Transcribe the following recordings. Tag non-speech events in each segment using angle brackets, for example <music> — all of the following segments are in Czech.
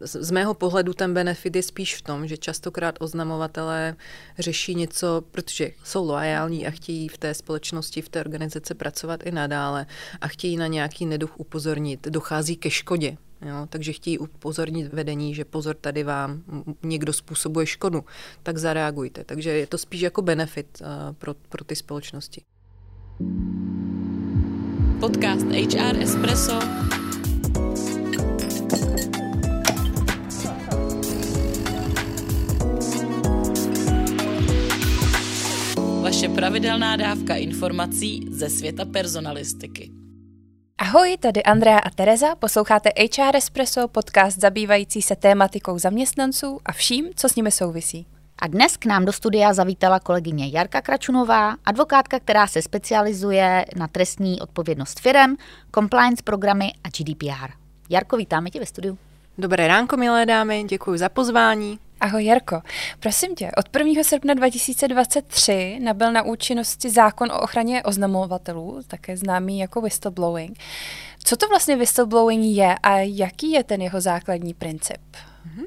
z mého pohledu ten benefit je spíš v tom, že častokrát oznamovatelé řeší něco, protože jsou loajální a chtějí v té společnosti, v té organizaci pracovat i nadále a chtějí na nějaký neduch upozornit. Dochází ke škodě. Jo, takže chtějí upozornit vedení, že pozor, tady vám někdo způsobuje škodu, tak zareagujte. Takže je to spíš jako benefit uh, pro, pro ty společnosti. Podcast HR Espresso vaše pravidelná dávka informací ze světa personalistiky. Ahoj, tady Andrea a Tereza, posloucháte HR Espresso, podcast zabývající se tématikou zaměstnanců a vším, co s nimi souvisí. A dnes k nám do studia zavítala kolegyně Jarka Kračunová, advokátka, která se specializuje na trestní odpovědnost firem, compliance programy a GDPR. Jarko, vítáme tě ve studiu. Dobré ránko, milé dámy, děkuji za pozvání. Ahoj Jarko, prosím tě, od 1. srpna 2023 nabyl na účinnosti zákon o ochraně oznamovatelů, také známý jako whistleblowing. Co to vlastně whistleblowing je a jaký je ten jeho základní princip? Mm-hmm.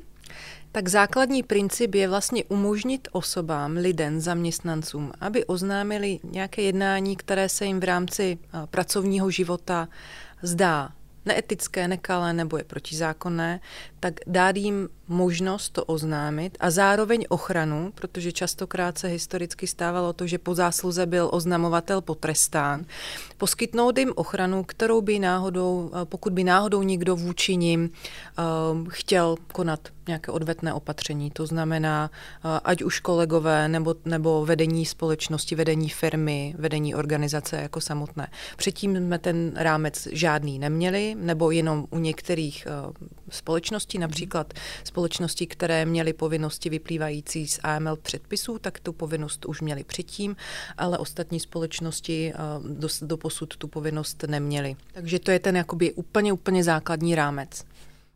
Tak základní princip je vlastně umožnit osobám, lidem, zaměstnancům, aby oznámili nějaké jednání, které se jim v rámci pracovního života zdá neetické, nekalé nebo je protizákonné, tak dát jim možnost to oznámit a zároveň ochranu, protože častokrát se historicky stávalo to, že po zásluze byl oznamovatel potrestán, poskytnout jim ochranu, kterou by náhodou, pokud by náhodou někdo vůči ním uh, chtěl konat nějaké odvetné opatření, to znamená, uh, ať už kolegové nebo, nebo vedení společnosti, vedení firmy, vedení organizace jako samotné. Předtím jsme ten rámec žádný neměli, nebo jenom u některých uh, společností, například společnosti, které měly povinnosti vyplývající z AML předpisů, tak tu povinnost už měly předtím, ale ostatní společnosti do, do posud tu povinnost neměly. Takže to je ten jakoby úplně, úplně základní rámec.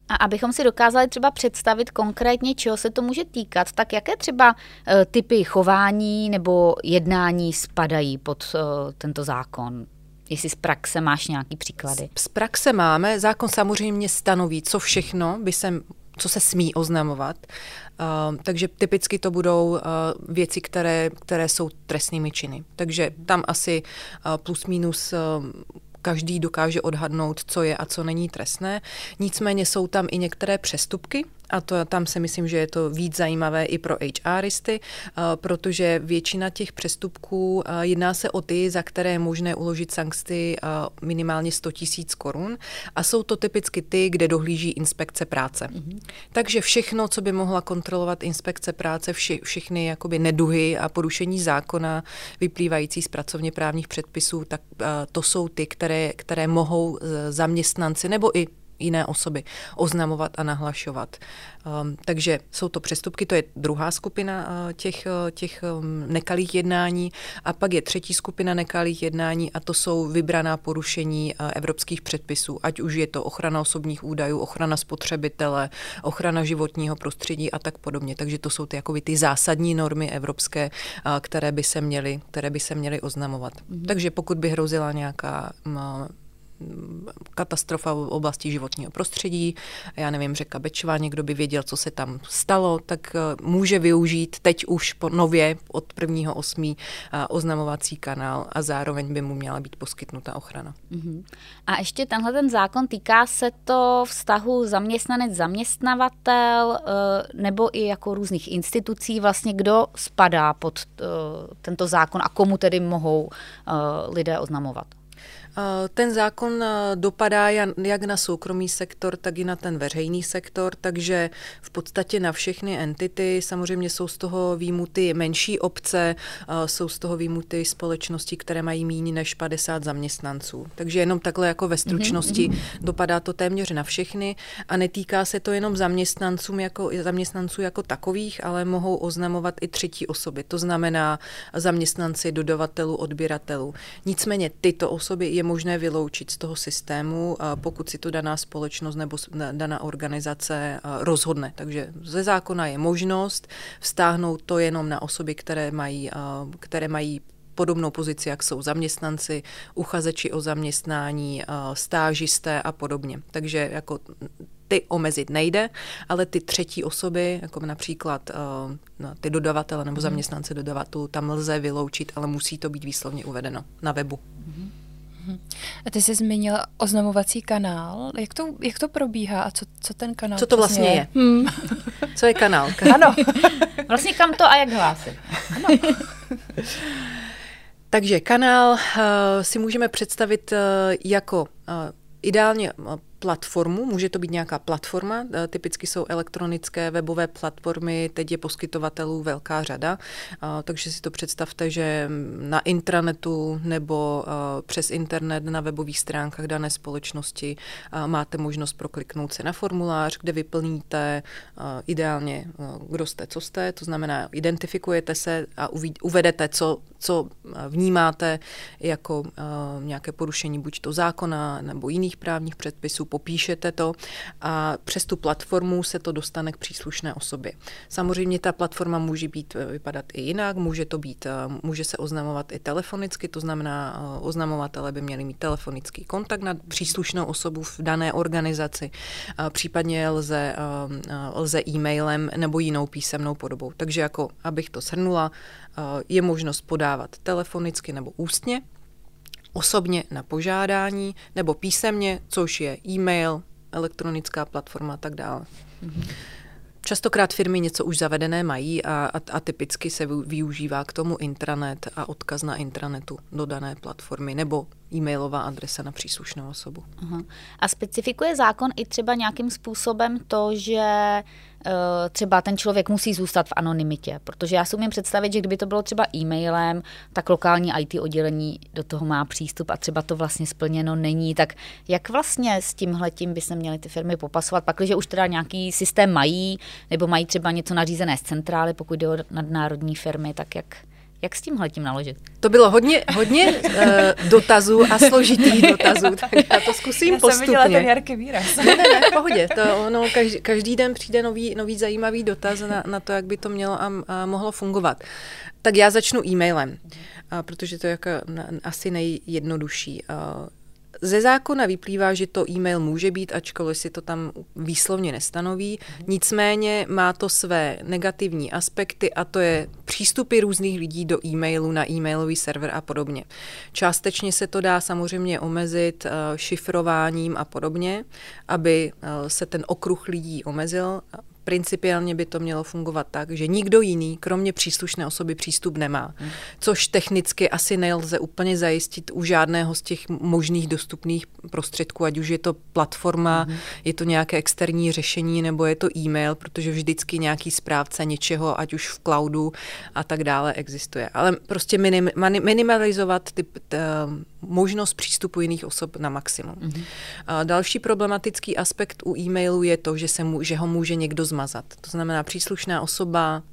A abychom si dokázali třeba představit konkrétně, čeho se to může týkat, tak jaké třeba e, typy chování nebo jednání spadají pod e, tento zákon? Jestli z praxe máš nějaký příklady? Z, z praxe máme. Zákon samozřejmě stanoví, co všechno by se co se smí oznamovat. Uh, takže typicky to budou uh, věci, které, které jsou trestnými činy. Takže tam asi uh, plus minus uh, každý dokáže odhadnout, co je a co není trestné. Nicméně jsou tam i některé přestupky, a to tam si myslím, že je to víc zajímavé i pro HRisty, eh, protože většina těch přestupků eh, jedná se o ty, za které je možné uložit sankci eh, minimálně 100 tisíc korun a jsou to typicky ty, kde dohlíží inspekce práce. Mm-hmm. Takže všechno, co by mohla kontrolovat inspekce práce, vši, všechny jakoby neduhy a porušení zákona vyplývající z pracovně právních předpisů, tak to jsou ty, které, které mohou zaměstnanci nebo i jiné osoby oznamovat a nahlašovat. Um, takže jsou to přestupky, to je druhá skupina uh, těch, uh, těch um, nekalých jednání a pak je třetí skupina nekalých jednání a to jsou vybraná porušení uh, evropských předpisů, ať už je to ochrana osobních údajů, ochrana spotřebitele, ochrana životního prostředí a tak podobně. Takže to jsou ty, jakoby, ty zásadní normy evropské, uh, které by se měly, které by se měly oznamovat. Mm-hmm. Takže pokud by hrozila nějaká um, katastrofa v oblasti životního prostředí, já nevím, řeka Bečva, někdo by věděl, co se tam stalo, tak eh, může využít teď už po nově od 1.8. Eh, oznamovací kanál a zároveň by mu měla být poskytnuta ochrana. Uh-huh. A ještě tenhle ten zákon týká se to vztahu zaměstnanec-zaměstnavatel eh, nebo i jako různých institucí, vlastně kdo spadá pod tento zákon a komu tedy mohou lidé oznamovat? Ten zákon dopadá jak na soukromý sektor, tak i na ten veřejný sektor, takže v podstatě na všechny entity. Samozřejmě jsou z toho výjimuty menší obce, jsou z toho výjimuty společnosti, které mají méně než 50 zaměstnanců. Takže jenom takhle jako ve stručnosti mm-hmm. dopadá to téměř na všechny a netýká se to jenom zaměstnancům jako, zaměstnanců jako takových, ale mohou oznamovat i třetí osoby. To znamená zaměstnanci, dodavatelů, odběratelů. Nicméně tyto osoby je možné vyloučit z toho systému, pokud si to daná společnost nebo daná organizace rozhodne. Takže ze zákona je možnost vztáhnout to jenom na osoby, které mají, které mají podobnou pozici, jak jsou zaměstnanci, uchazeči o zaměstnání, stážisté a podobně. Takže jako ty omezit nejde, ale ty třetí osoby, jako například uh, ty dodavatele nebo mhm. zaměstnance dodavatelů, tam lze vyloučit, ale musí to být výslovně uvedeno na webu. Mm-hmm. A ty jsi zmínil oznamovací kanál. Jak to, jak to probíhá a co, co ten kanál Co to vlastně je? je? Hmm. Co je kanál? <laughs> Ano. <laughs> vlastně kam to a jak hlásit? Ano. <laughs> Takže kanál uh, si můžeme představit uh, jako uh, ideálně platformu, může to být nějaká platforma, eh, typicky jsou elektronické webové platformy, teď je poskytovatelů velká řada, eh, takže si to představte, že na intranetu nebo eh, přes internet na webových stránkách dané společnosti máte možnost prokliknout se na formulář, kde vyplníte ideálně, kdo jste, co jste, to znamená, identifikujete se a uvedete, co, co vnímáte jako nějaké porušení buď to zákona nebo jiných právních předpisů, popíšete to a přes tu platformu se to dostane k příslušné osobě. Samozřejmě ta platforma může být eh, vypadat i jinak, může to být, eh, může se oznamovat i telefonicky, to znamená, eh, oznamovatele by měli mít telefonický kontakt na příslušnou osobu v dané organizaci, případně lze, lze e-mailem nebo jinou písemnou podobou. Takže jako, abych to shrnula, je možnost podávat telefonicky nebo ústně, osobně na požádání nebo písemně, což je e-mail, elektronická platforma a tak dále. Častokrát firmy něco už zavedené mají a, a, a typicky se využívá k tomu intranet a odkaz na intranetu do dané platformy nebo e-mailová adresa na příslušnou osobu. Aha. A specifikuje zákon i třeba nějakým způsobem to, že třeba ten člověk musí zůstat v anonymitě, protože já si umím představit, že kdyby to bylo třeba e-mailem, tak lokální IT oddělení do toho má přístup a třeba to vlastně splněno není, tak jak vlastně s tímhletím by se měly ty firmy popasovat, pakliže už teda nějaký systém mají, nebo mají třeba něco nařízené z centrály, pokud jde o nadnárodní firmy, tak jak, jak s tímhle tím naložit? To bylo hodně, hodně uh, dotazů a složitých dotazů, <laughs> tak já to zkusím já postupně. Já jsem ten jarký výraz. Ne, ne, ne, v pohodě. To, ono, každý, každý den přijde nový, nový zajímavý dotaz na, na to, jak by to mělo a, a mohlo fungovat. Tak já začnu e-mailem, a, protože to je jako na, asi nejjednodušší. A, ze zákona vyplývá, že to e-mail může být, ačkoliv si to tam výslovně nestanoví. Nicméně má to své negativní aspekty a to je přístupy různých lidí do e-mailu na e-mailový server a podobně. Částečně se to dá samozřejmě omezit uh, šifrováním a podobně, aby uh, se ten okruh lidí omezil principiálně by to mělo fungovat tak, že nikdo jiný, kromě příslušné osoby, přístup nemá. Hmm. Což technicky asi nelze úplně zajistit u žádného z těch možných dostupných prostředků, ať už je to platforma, hmm. je to nějaké externí řešení, nebo je to e-mail, protože vždycky nějaký správce něčeho, ať už v cloudu a tak dále existuje. Ale prostě minim, minimalizovat ty, t, možnost přístupu jiných osob na maximum. Hmm. A další problematický aspekt u e-mailu je to, že, se mu, že ho může někdo zmazat. To znamená, příslušná osoba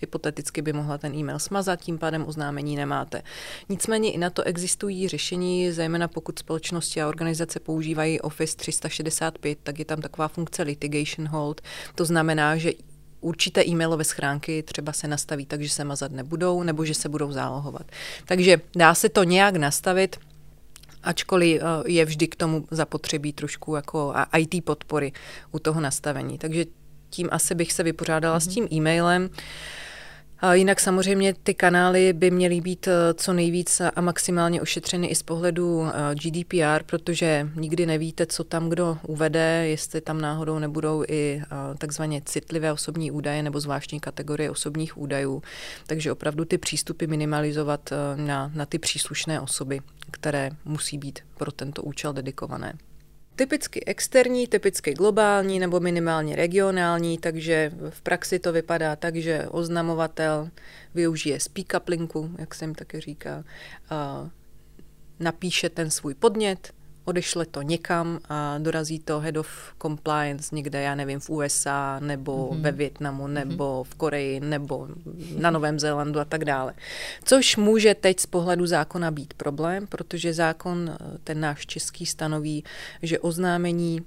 hypoteticky by mohla ten e-mail smazat, tím pádem oznámení nemáte. Nicméně i na to existují řešení, zejména pokud společnosti a organizace používají Office 365, tak je tam taková funkce litigation hold. To znamená, že určité e-mailové schránky třeba se nastaví tak, že se mazat nebudou, nebo že se budou zálohovat. Takže dá se to nějak nastavit, ačkoliv eh, je vždy k tomu zapotřebí trošku jako IT podpory u toho nastavení. Takže tím asi bych se vypořádala mm-hmm. s tím e-mailem. A jinak samozřejmě ty kanály by měly být eh, co nejvíc a maximálně ošetřeny i z pohledu eh, GDPR, protože nikdy nevíte, co tam kdo uvede, jestli tam náhodou nebudou i eh, takzvaně citlivé osobní údaje nebo zvláštní kategorie osobních údajů. Takže opravdu ty přístupy minimalizovat na, na ty příslušné osoby, které musí být pro tento účel dedikované typicky externí, typicky globální nebo minimálně regionální, takže v praxi to vypadá tak, že oznamovatel využije speak up linku, jak jsem taky říká, napíše ten svůj podnět, odešle to někam a dorazí to head of compliance někde, já nevím, v USA nebo mm-hmm. ve Větnamu mhm. nebo mm-hmm. v Koreji nebo na Novém Zélandu a tak dále. Což může teď z pohledu zákona být problém, protože zákon, ten náš český, stanoví, že oznámení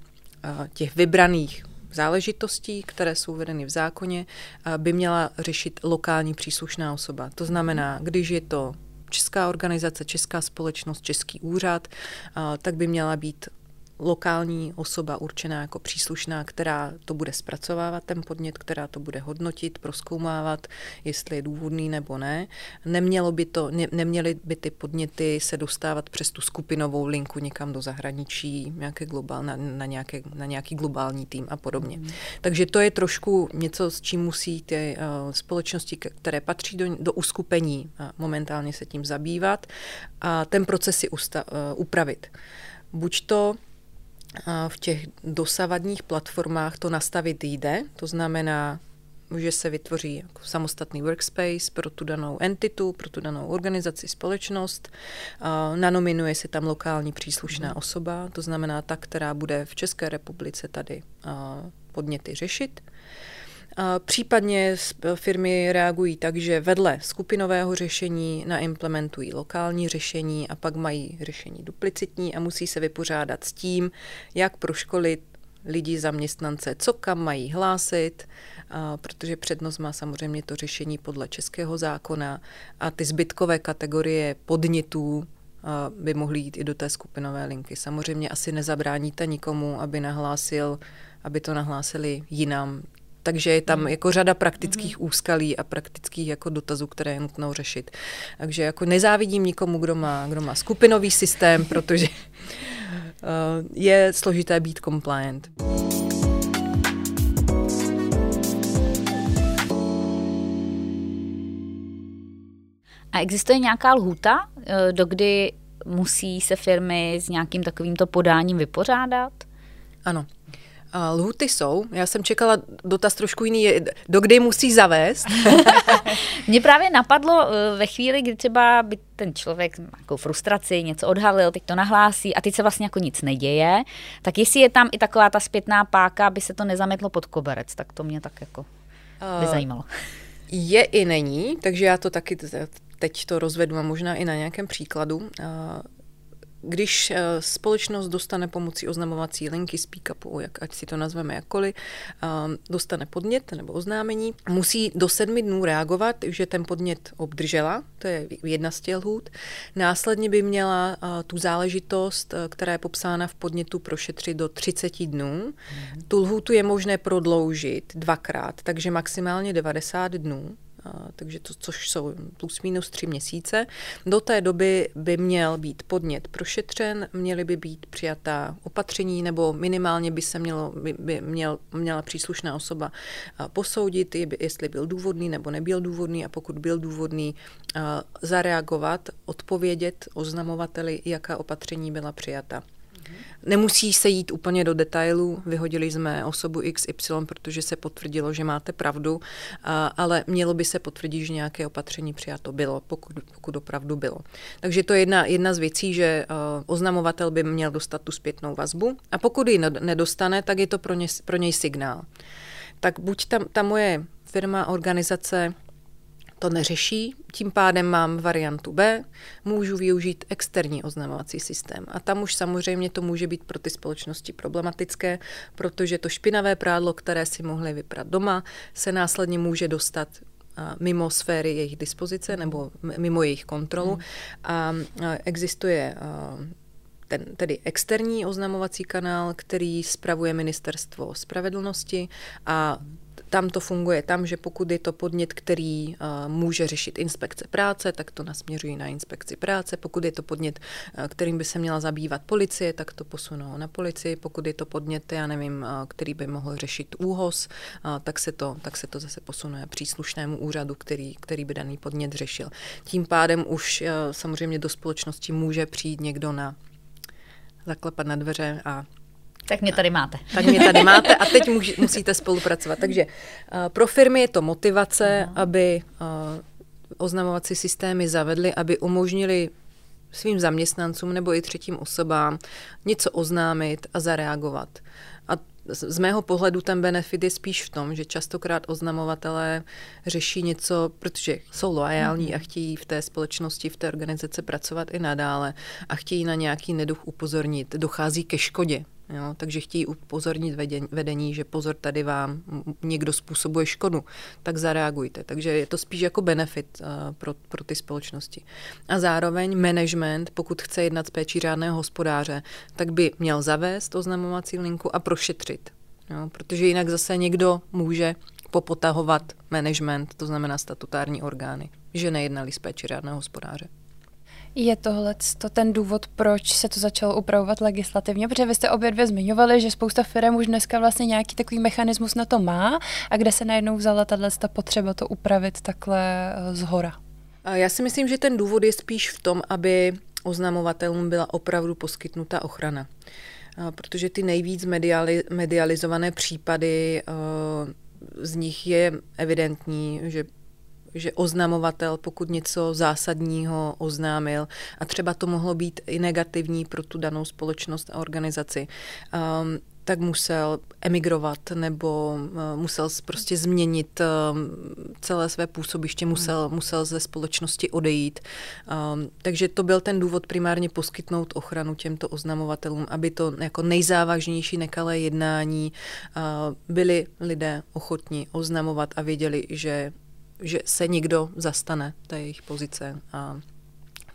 těch vybraných záležitostí, které jsou uvedeny v zákoně, by měla řešit lokální příslušná osoba. To znamená, když je to česká organizace, česká společnost, český úřad, tak by měla být lokální osoba určená jako příslušná, která to bude zpracovávat, ten podnět, která to bude hodnotit, proskoumávat, jestli je důvodný nebo ne. Nemělo by to, ne, neměly by ty podněty se dostávat přes tu skupinovou linku někam do zahraničí, nějaké globál, na, na, nějaké, na nějaký globální tým a podobně. Mm. Takže to je trošku něco, s čím musí ty uh, společnosti, které patří do, do uskupení, uh, momentálně se tím zabývat a ten proces si usta, uh, upravit. Buď to v těch dosavadních platformách to nastavit jde, to znamená, že se vytvoří jako samostatný workspace pro tu danou entitu, pro tu danou organizaci, společnost. Nanominuje se tam lokální příslušná mhm. osoba, to znamená ta, která bude v České republice tady podněty řešit. Případně firmy reagují tak, že vedle skupinového řešení naimplementují lokální řešení a pak mají řešení duplicitní a musí se vypořádat s tím, jak proškolit lidi, zaměstnance, co kam mají hlásit, protože přednost má samozřejmě to řešení podle českého zákona a ty zbytkové kategorie podnětů by mohly jít i do té skupinové linky. Samozřejmě asi nezabráníte nikomu, aby nahlásil, aby to nahlásili jinam, takže je tam mhm. jako řada praktických mhm. úskalí a praktických jako dotazů, které je nutno řešit. Takže jako nezávidím nikomu, kdo má, kdo má skupinový systém, <laughs> protože eh, je složité být compliant. A existuje nějaká lhůta, eh, dokdy musí se firmy s nějakým takovýmto podáním vypořádat? Ano. Lhuty jsou. Já jsem čekala dotaz trošku jiný. Do kdy musí zavést? <laughs> Mně právě napadlo eh, ve chvíli, kdy třeba by ten člověk jako frustraci, něco odhalil, teď to nahlásí a teď se vlastně jako nic neděje, tak jestli je tam i taková ta zpětná páka, aby se to nezametlo pod koberec, tak to mě tak jako by eh, zajímalo. Je i není, takže já to taky teď to rozvedu a možná i na nějakém příkladu. Eh, když eh, společnost dostane pomocí oznamovací linky speak upu, jak, ať si to nazveme jakkoliv, eh, dostane podnět nebo oznámení, musí do sedmi dnů reagovat, že ten podnět obdržela, to je jedna z těch lhůt. Následně by měla eh, tu záležitost, která je popsána v podnětu, prošetřit do 30 dnů. Mm-hmm. Tu lhůtu je možné prodloužit dvakrát, takže maximálně 90 dnů takže to, což jsou plus minus tři měsíce. Do té doby by měl být podnět prošetřen, měly by být přijatá opatření, nebo minimálně by se mělo, by, by měl, měla příslušná osoba posoudit, jestli byl důvodný nebo nebyl důvodný a pokud byl důvodný, zareagovat, odpovědět oznamovateli, jaká opatření byla přijata. Nemusí se jít úplně do detailů, vyhodili jsme osobu XY, protože se potvrdilo, že máte pravdu, ale mělo by se potvrdit, že nějaké opatření přijato bylo, pokud, pokud opravdu bylo. Takže to je jedna, jedna z věcí, že oznamovatel by měl dostat tu zpětnou vazbu a pokud ji nedostane, tak je to pro, ně, pro něj signál. Tak buď tam ta moje firma, organizace to neřeší, tím pádem mám variantu B, můžu využít externí oznamovací systém. A tam už samozřejmě to může být pro ty společnosti problematické, protože to špinavé prádlo, které si mohly vyprat doma, se následně může dostat mimo sféry jejich dispozice nebo mimo jejich kontrolu. Hmm. A existuje ten tedy externí oznamovací kanál, který spravuje ministerstvo spravedlnosti a tam to funguje tam, že pokud je to podnět, který uh, může řešit inspekce práce, tak to nasměřují na inspekci práce. Pokud je to podnět, uh, kterým by se měla zabývat policie, tak to posunou na policii. Pokud je to podnět, já nevím, uh, který by mohl řešit úhoz, tak, se to, tak se to zase posunuje příslušnému úřadu, který, který by daný podnět řešil. Tím pádem už samozřejmě do společnosti může přijít někdo na zaklepat na dveře a tak mě tady máte. Tak mě tady máte a teď musíte spolupracovat. Takže uh, pro firmy je to motivace, aby uh, oznamovací systémy zavedly, aby umožnili svým zaměstnancům nebo i třetím osobám něco oznámit a zareagovat. A z mého pohledu ten benefit je spíš v tom, že častokrát oznamovatelé řeší něco, protože jsou loajální mm-hmm. a chtějí v té společnosti, v té organizaci pracovat i nadále a chtějí na nějaký neduch upozornit. Dochází ke škodě Jo? Takže chtějí upozornit vedení, že pozor, tady vám někdo způsobuje škodu, tak zareagujte. Takže je to spíš jako benefit uh, pro, pro ty společnosti. A zároveň management, pokud chce jednat s péčí řádného hospodáře, tak by měl zavést oznamovací linku a prošetřit. Jo? Protože jinak zase někdo může popotahovat management, to znamená statutární orgány, že nejednali s péči řádného hospodáře. Je tohle to ten důvod, proč se to začalo upravovat legislativně? Protože vy jste obě dvě zmiňovali, že spousta firm už dneska vlastně nějaký takový mechanismus na to má a kde se najednou vzala tato potřeba to upravit takhle eh, z hora? Já si myslím, že ten důvod je spíš v tom, aby oznamovatelům byla opravdu poskytnuta ochrana. Protože ty nejvíc mediali, medializované případy, eh, z nich je evidentní, že že oznamovatel, pokud něco zásadního oznámil, a třeba to mohlo být i negativní pro tu danou společnost a organizaci, um, tak musel emigrovat nebo uh, musel prostě změnit uh, celé své působiště, musel, musel ze společnosti odejít. Um, takže to byl ten důvod primárně poskytnout ochranu těmto oznamovatelům, aby to jako nejzávažnější nekalé jednání uh, byli lidé ochotní oznamovat a věděli, že že se někdo zastane té jejich pozice a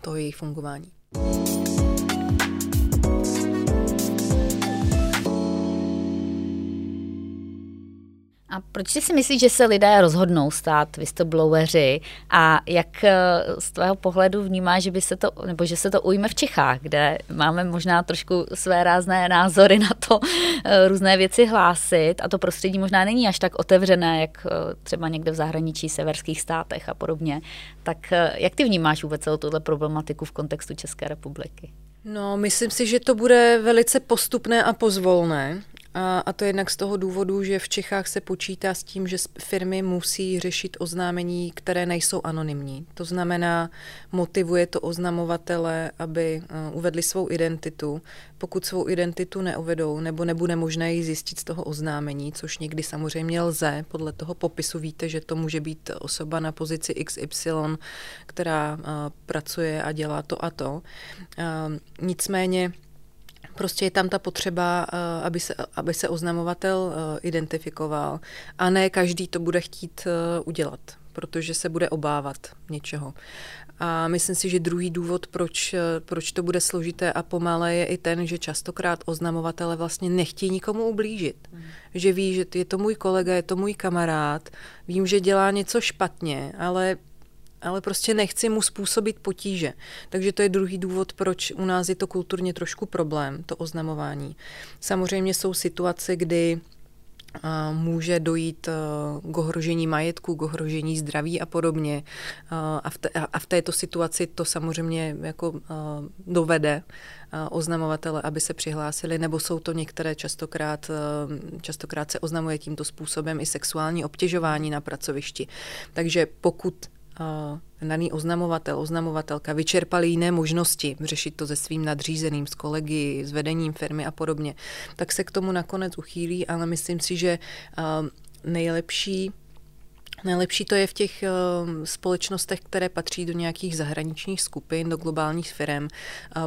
to jejich fungování. A proč si myslíš, že se lidé rozhodnou stát whistlebloweri a jak eh, z tvého pohledu vnímáš, že by se to, nebo že se to ujme v Čechách, kde máme možná trošku své rázné názory na to eh, různé věci hlásit a to prostředí možná není až tak otevřené, jak eh, třeba někde v zahraničí, severských státech a podobně. Tak jak ty vnímáš vůbec celou tuhle problematiku v kontextu České republiky? No, myslím si, že to bude velice postupné a pozvolné. A, a to jednak z toho důvodu, že v Čechách se počítá s tím, že firmy musí řešit oznámení, které nejsou anonymní. To znamená, motivuje to oznamovatele, aby uh, uvedli svou identitu. Pokud svou identitu neuvedou, nebo nebude možné ji zjistit z toho oznámení, což někdy samozřejmě lze, podle toho popisu víte, že to může být osoba na pozici XY, která uh, pracuje a dělá to a to. Uh, nicméně Prostě je tam ta potřeba, eh, aby se, aby se oznamovatel eh, identifikoval a ne každý to bude chtít eh, udělat, protože se bude obávat něčeho. A myslím si, že druhý důvod, proč, proč to bude složité a pomalé, je i ten, že častokrát oznamovatele vlastně nechtějí nikomu ublížit. Hmm. Že ví, že je to můj kolega, je to můj kamarád, vím, že dělá něco špatně, ale ale prostě nechci mu způsobit potíže. Takže to je druhý důvod, proč u nás je to kulturně trošku problém, to oznamování. Samozřejmě jsou situace, kdy může dojít k ohrožení majetku, k ohrožení zdraví a podobně. A v, te, a v této situaci to samozřejmě jako dovede oznamovatele, aby se přihlásili, nebo jsou to některé častokrát, častokrát se oznamuje tímto způsobem i sexuální obtěžování na pracovišti. Takže pokud daný oznamovatel, oznamovatelka vyčerpali jiné možnosti řešit to se svým nadřízeným, s kolegy, s vedením firmy a podobně, tak se k tomu nakonec uchýlí, ale myslím si, že nejlepší Nejlepší to je v těch uh, společnostech, které patří do nějakých zahraničních skupin, do globálních firm,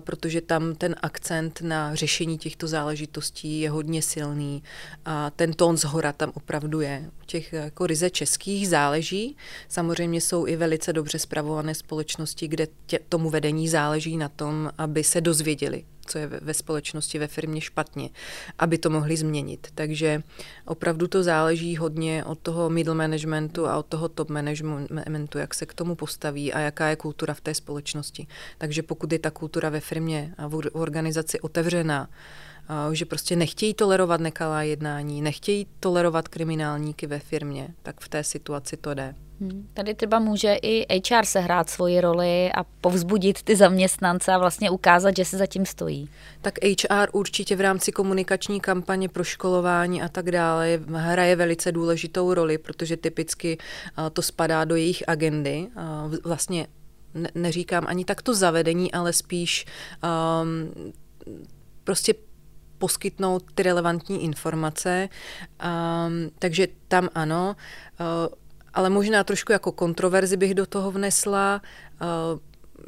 protože tam ten akcent na řešení těchto záležitostí je hodně silný a ten tón zhora tam opravdu je. U těch jako ryze českých záleží. Samozřejmě jsou i velice dobře zpravované společnosti, kde tě, tomu vedení záleží na tom, aby se dozvěděli, co je ve společnosti, ve firmě špatně, aby to mohli změnit. Takže opravdu to záleží hodně od toho middle managementu a od toho top managementu, jak se k tomu postaví a jaká je kultura v té společnosti. Takže pokud je ta kultura ve firmě a v organizaci otevřená, že prostě nechtějí tolerovat nekalá jednání, nechtějí tolerovat kriminálníky ve firmě, tak v té situaci to jde. Hmm. Tady třeba může i HR sehrát svoji roli a povzbudit ty zaměstnance a vlastně ukázat, že se zatím stojí. Tak HR určitě v rámci komunikační kampaně pro školování a tak dále hraje velice důležitou roli, protože typicky to spadá do jejich agendy. Vlastně neříkám ani takto zavedení, ale spíš um, prostě poskytnout ty relevantní informace. Um, takže tam ano. Uh, ale možná trošku jako kontroverzi bych do toho vnesla. Uh,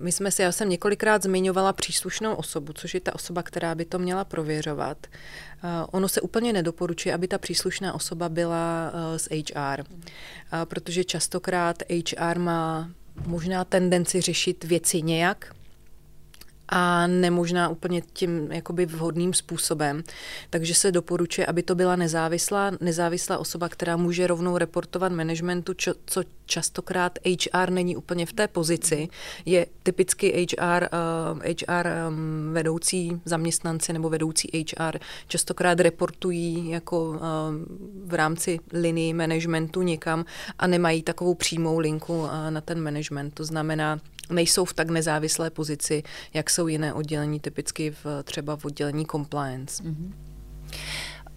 my jsme si, já jsem několikrát zmiňovala příslušnou osobu, což je ta osoba, která by to měla prověřovat. Ono se úplně nedoporučuje, aby ta příslušná osoba byla z HR, protože častokrát HR má možná tendenci řešit věci nějak, a nemožná úplně tím jakoby vhodným způsobem. Takže se doporučuje, aby to byla nezávislá, nezávislá osoba, která může rovnou reportovat managementu, čo, co častokrát HR není úplně v té pozici. Je typicky HR, uh, HR um, vedoucí zaměstnanci nebo vedoucí HR častokrát reportují jako uh, v rámci linii managementu někam a nemají takovou přímou linku uh, na ten management. To znamená, nejsou v tak nezávislé pozici, jak jsou jiné oddělení, typicky v, třeba v oddělení compliance. Mm-hmm.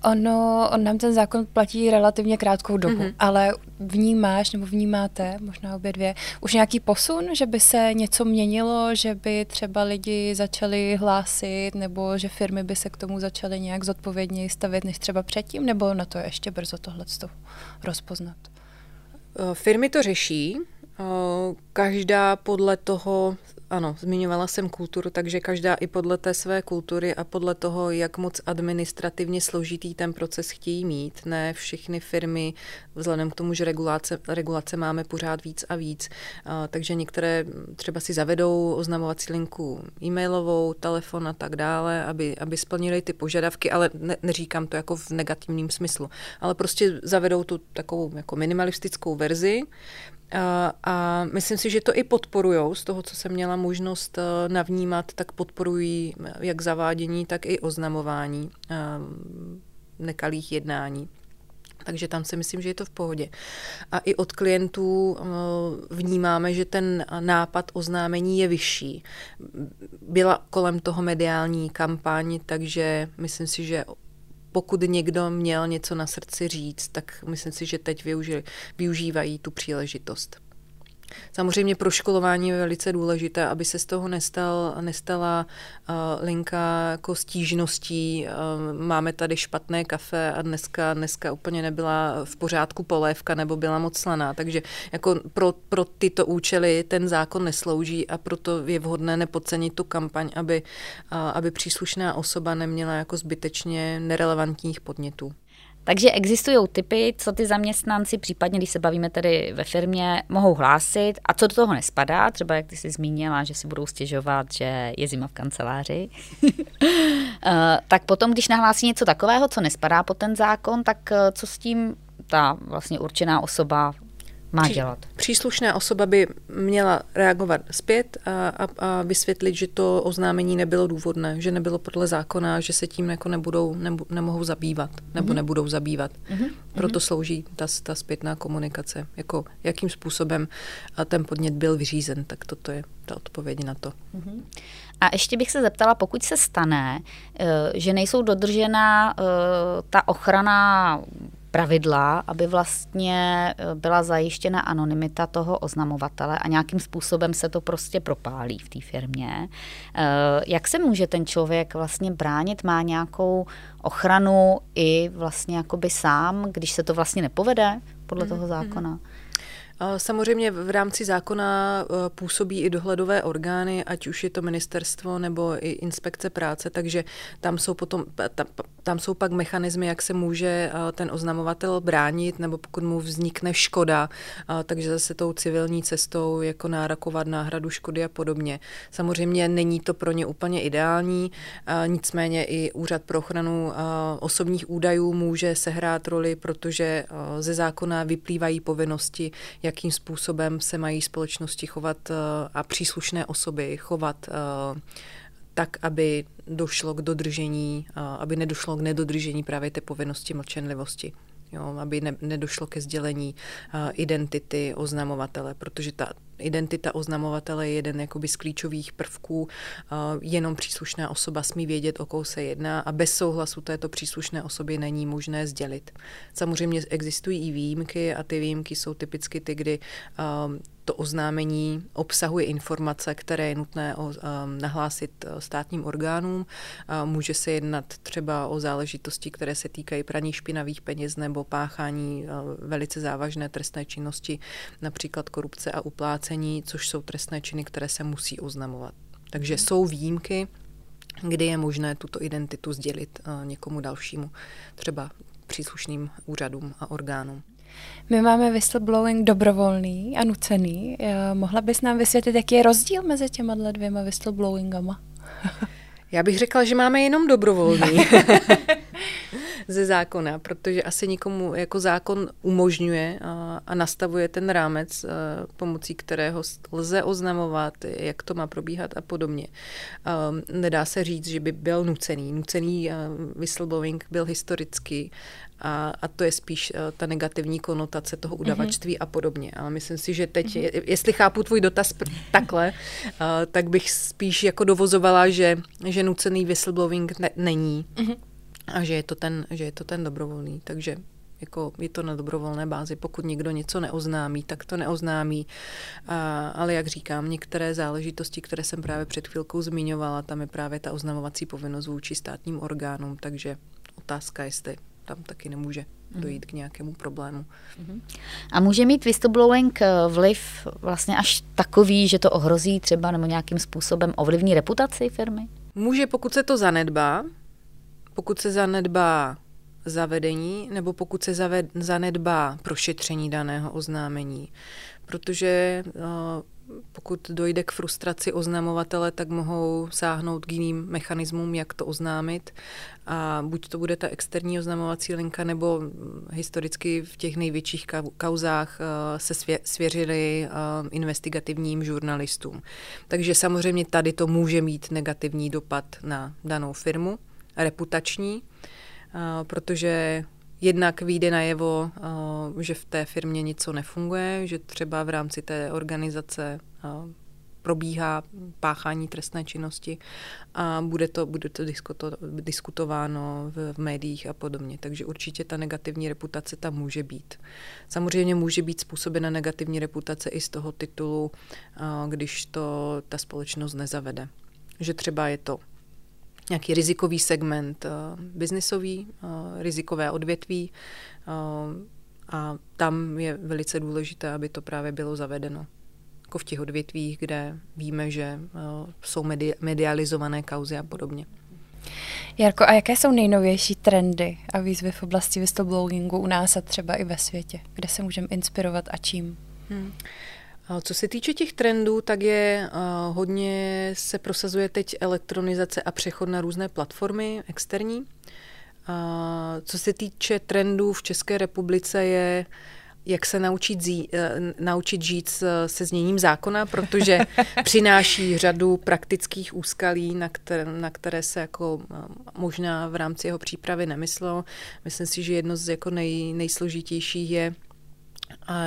Ono, on nám ten zákon platí relativně krátkou dobu, mm-hmm. ale vnímáš nebo vnímáte, možná obě dvě, už nějaký posun, že by se něco měnilo, že by třeba lidi začali hlásit, nebo že firmy by se k tomu začaly nějak zodpovědněji stavět než třeba předtím, nebo na to je ještě brzo tohle rozpoznat? Firmy to řeší, Každá podle toho, ano, zmiňovala jsem kulturu, takže každá i podle té své kultury a podle toho, jak moc administrativně složitý ten proces chtějí mít. Ne všechny firmy, vzhledem k tomu, že regulace, regulace máme pořád víc a víc, takže některé třeba si zavedou oznamovací linku e-mailovou, telefon a tak dále, aby, aby splnili ty požadavky, ale ne, neříkám to jako v negativním smyslu, ale prostě zavedou tu takovou jako minimalistickou verzi, a, a myslím si, že to i podporují, z toho, co jsem měla možnost eh, navnímat, tak podporují jak zavádění, tak i oznamování eh, nekalých jednání. Takže tam si myslím, že je to v pohodě. A i od klientů eh, vnímáme, že ten nápad oznámení je vyšší. Byla kolem toho mediální kampaň, takže myslím si, že pokud někdo měl něco na srdci říct, tak myslím si, že teď využívají tu příležitost. Samozřejmě pro školování je velice důležité, aby se z toho nestal, nestala uh, linka jako stížností. Uh, máme tady špatné kafe a dneska, dneska úplně nebyla v pořádku polévka nebo byla moc slaná. Takže jako pro, pro tyto účely ten zákon neslouží a proto je vhodné nepodcenit tu kampaň, aby, uh, aby příslušná osoba neměla jako zbytečně nerelevantních podnětů. Takže existují typy, co ty zaměstnanci, případně když se bavíme tedy ve firmě, mohou hlásit a co do toho nespadá, třeba jak ty jsi zmínila, že si budou stěžovat, že je zima v kanceláři. <laughs> Eh, tak potom, když nahlásí něco takového, co nespadá pod ten zákon, tak eh, co s tím ta vlastně určená osoba má dělat? Příslušná osoba by měla reagovat zpět a, a, a vysvětlit, že to oznámení nebylo důvodné, že nebylo podle zákona, že se tím jako nebudou, nebu, nemohou zabývat, nebo mm-hmm. nebudou zabývat. Mm-hmm. Proto slouží ta, ta zpětná komunikace, jako jakým způsobem ten podnět byl vyřízen, tak toto je ta odpověď na to. Mm-hmm. A ještě bych se zeptala, pokud se stane, eh, že nejsou dodržena eh, ta ochrana pravidla, aby vlastně eh, byla zajištěna anonymita toho oznamovatele a nějakým způsobem se to prostě propálí v té firmě. Eh, jak se může ten člověk vlastně bránit? Má nějakou ochranu i vlastně jakoby sám, když se to vlastně nepovede podle toho mhm, zákona? Mm-hmm. Samozřejmě v rámci zákona e, působí i dohledové orgány, ať už je to ministerstvo nebo i inspekce práce, takže tam jsou potom, tam, tam jsou pak mechanismy, jak se může e, ten oznamovatel bránit, nebo pokud mu vznikne škoda, takže zase tou civilní cestou jako nárokovat náhradu škody a podobně. Samozřejmě není to pro ně úplně ideální, nicméně i Úřad pro ochranu osobních údajů může sehrát roli, protože e, ze zákona vyplývají povinnosti, jak jakým způsobem se mají společnosti chovat eh, a příslušné osoby chovat eh, tak, aby došlo k dodržení, eh, aby nedošlo k nedodržení právě té povinnosti mlčenlivosti. Jo, aby ne, nedošlo ke sdělení uh, identity oznamovatele, protože ta identita oznamovatele je jeden jakoby z klíčových prvků. Uh, jenom příslušná osoba smí vědět, o koho se jedná a bez souhlasu této příslušné osoby není možné sdělit. Samozřejmě existují i výjimky a ty výjimky jsou typicky ty, kdy uh, to oznámení obsahuje informace, které je nutné o, um, nahlásit uh, státním orgánům. Uh, může se jednat třeba o záležitosti, které se týkají praní špinavých peněz nebo páchání uh, velice závažné trestné činnosti, například korupce a uplácení, což jsou trestné činy, které se musí oznamovat. Takže jsou výjimky, kdy je možné tuto identitu sdělit někomu dalšímu, třeba příslušným úřadům a orgánům. My máme whistleblowing dobrovolný a nucený. Eh, mohla bys nám vysvětlit, jaký je rozdíl mezi těma dvěma whistleblowingama? <laughs> Já bych řekla, že máme jenom dobrovolný <laughs> ze zákona, protože asi nikomu jako zákon umožňuje a, a nastavuje ten rámec, a, eh, pomocí kterého lze oznamovat, jak to má probíhat a podobně. A, nedá se říct, že by byl nucený. Nucený eh, whistleblowing byl historicky a, a to je spíš uh, ta negativní konotace toho mhm. udavačství mm-hmm. a podobně. Ale myslím si, že teď, mm-hmm. jestli chápu tvůj dotaz pr- takhle, uh, tak bych spíš jako dovozovala, že, že nucený whistleblowing ne- není mm-hmm. a že je, to ten, že je to ten dobrovolný. Takže jako je to na dobrovolné bázi. Pokud někdo něco neoznámí, tak to neoznámí. A, ale jak říkám, některé záležitosti, které jsem právě před chvilkou zmiňovala, tam je právě ta oznamovací povinnost vůči státním orgánům, takže otázka, jestli tam taky nemůže mhm. dojít k nějakému problému. Mhm. A může mít whistleblowing eh, vliv vlastně až takový, že to ohrozí třeba nebo nějakým způsobem ovlivní reputaci firmy? Může, pokud se to zanedbá, pokud se zanedbá zavedení nebo pokud se zaved, zanedbá prošetření daného oznámení. Protože uh, pokud dojde k frustraci oznamovatele, tak mohou sáhnout k jiným mechanismům, jak to oznámit. A buď to bude ta externí oznamovací linka, nebo historicky v těch největších kauzách eh, se svěřili eh, investigativním žurnalistům. Takže samozřejmě tady to může mít negativní dopad na danou firmu, reputační, eh, protože Jednak vyjde najevo, eh, že v té firmě něco nefunguje, že třeba v rámci té organizace eh, probíhá páchání trestné činnosti a bude to, bude to diskuto, diskutováno v, v médiích a podobně. Takže určitě ta negativní reputace tam může být. Samozřejmě může být způsobena negativní reputace i z toho titulu, eh, když to ta společnost nezavede. Že třeba je to nějaký rizikový segment uh, biznisový, uh, rizikové odvětví uh, a tam je velice důležité, aby to právě bylo zavedeno. Jako v těch odvětvích, kde víme, že uh, jsou medi- medializované kauzy a podobně. Jarko, a jaké jsou nejnovější trendy a výzvy v oblasti whistleblowingu u nás a třeba i ve světě? Kde se můžeme inspirovat a čím? Hmm. Co se týče těch trendů, tak je hodně se prosazuje teď elektronizace a přechod na různé platformy externí. Co se týče trendů v České republice je jak se naučit, zí, e, naučit žít se zněním zákona, protože <laughs> přináší řadu praktických úskalí, na které, na které se jako možná v rámci jeho přípravy nemyslelo. Myslím si, že jedno z jako nej, nejsložitějších je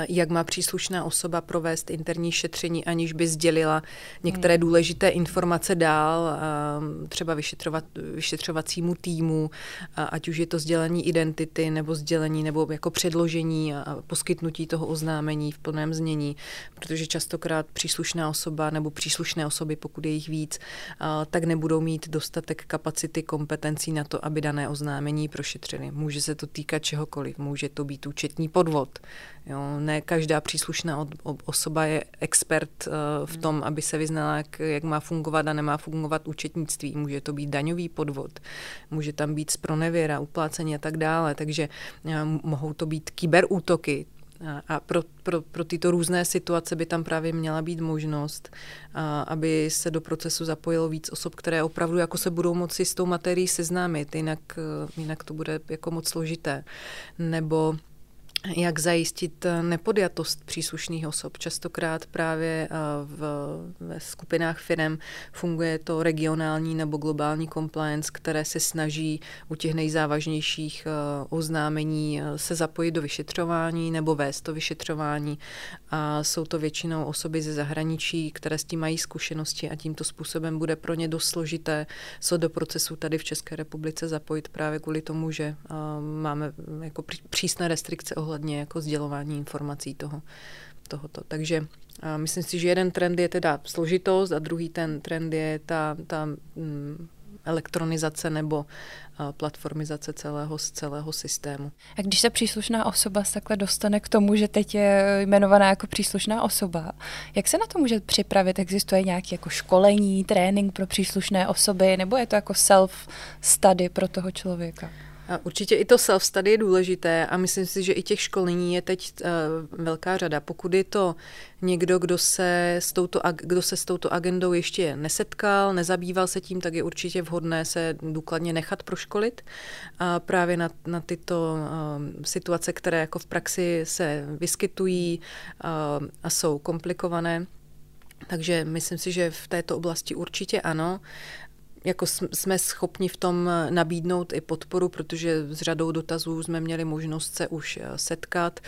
jak má příslušná osoba provést interní šetření, aniž by sdělila některé hmm. důležité informace dál, třeba vyšetřovat, vyšetřovacímu týmu, ať už je to sdělení identity nebo sdělení nebo jako předložení a poskytnutí toho oznámení v plném znění, protože častokrát příslušná osoba nebo příslušné osoby, pokud je jich víc, tak nebudou mít dostatek kapacity, kompetencí na to, aby dané oznámení prošetřili. Může se to týkat čehokoliv, může to být účetní podvod, Jo, ne každá příslušná osoba je expert uh, v tom, aby se vyznala, jak, jak má fungovat a nemá fungovat účetnictví. Může to být daňový podvod, může tam být zpronevěra, uplácení a tak dále. Takže uh, mohou to být kyberútoky, a pro, pro, pro tyto různé situace by tam právě měla být možnost, a, aby se do procesu zapojilo víc osob, které opravdu jako se budou moci s tou materií seznámit, jinak, e, jinak to bude jako moc složité. Nebo jak zajistit eh, nepodjatost příslušných osob. Častokrát právě eh, v, ve skupinách firm funguje to regionální nebo globální compliance, které se snaží u těch nejzávažnějších eh, oznámení se zapojit do vyšetřování nebo vést to vyšetřování. A jsou to většinou osoby ze zahraničí, které s tím mají zkušenosti a tímto způsobem bude pro ně dost složité se do procesu tady v České republice zapojit právě kvůli tomu, že máme jako přísné restrikce ohledně ohledně jako sdělování informací toho tohoto. Takže a myslím si, že jeden trend je teda složitost a druhý ten trend je ta, ta mm, elektronizace nebo platformizace celého, celého systému. A když se příslušná osoba se takhle dostane k tomu, že teď je jmenovaná jako příslušná osoba, jak se na to může připravit? Existuje nějaké jako školení, trénink pro příslušné osoby, nebo je to jako self-study pro toho člověka? Určitě i to self-study je důležité a myslím si, že i těch školení je teď uh, velká řada. Pokud je to někdo, kdo se, s touto, kdo se s touto agendou ještě nesetkal, nezabýval se tím, tak je určitě vhodné se důkladně nechat proškolit a právě na, na tyto uh, situace, které jako v praxi se vyskytují uh, a jsou komplikované. Takže myslím si, že v této oblasti určitě ano jako jsme schopni v tom eh, nabídnout i podporu, protože s řadou dotazů jsme měli možnost se už eh, setkat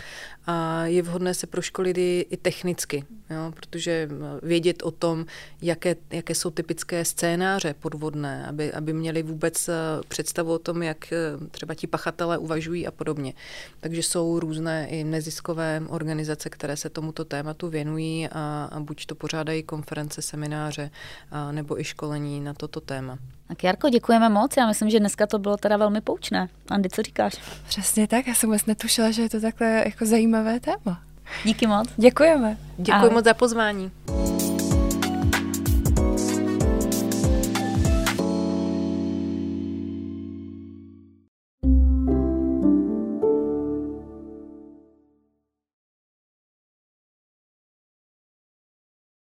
a je vhodné se proškolit i, i technicky, jo, protože eh, vědět o tom, jaké, jaké jsou typické scénáře podvodné, aby, aby měli vůbec představu o tom, jak třeba ti pachatelé uvažují a podobně. Takže jsou různé i neziskové organizace, které se tomuto tématu věnují a, a buď to pořádají konference, semináře a, nebo i školení na toto téma téma. Tak Jarko, děkujeme moc. Já myslím, že dneska to bylo teda velmi poučné. Andy, co říkáš? Přesně tak, já jsem vůbec netušila, že je to takhle jako zajímavé téma. Díky moc. Děkujeme. Děkuji moc za pozvání.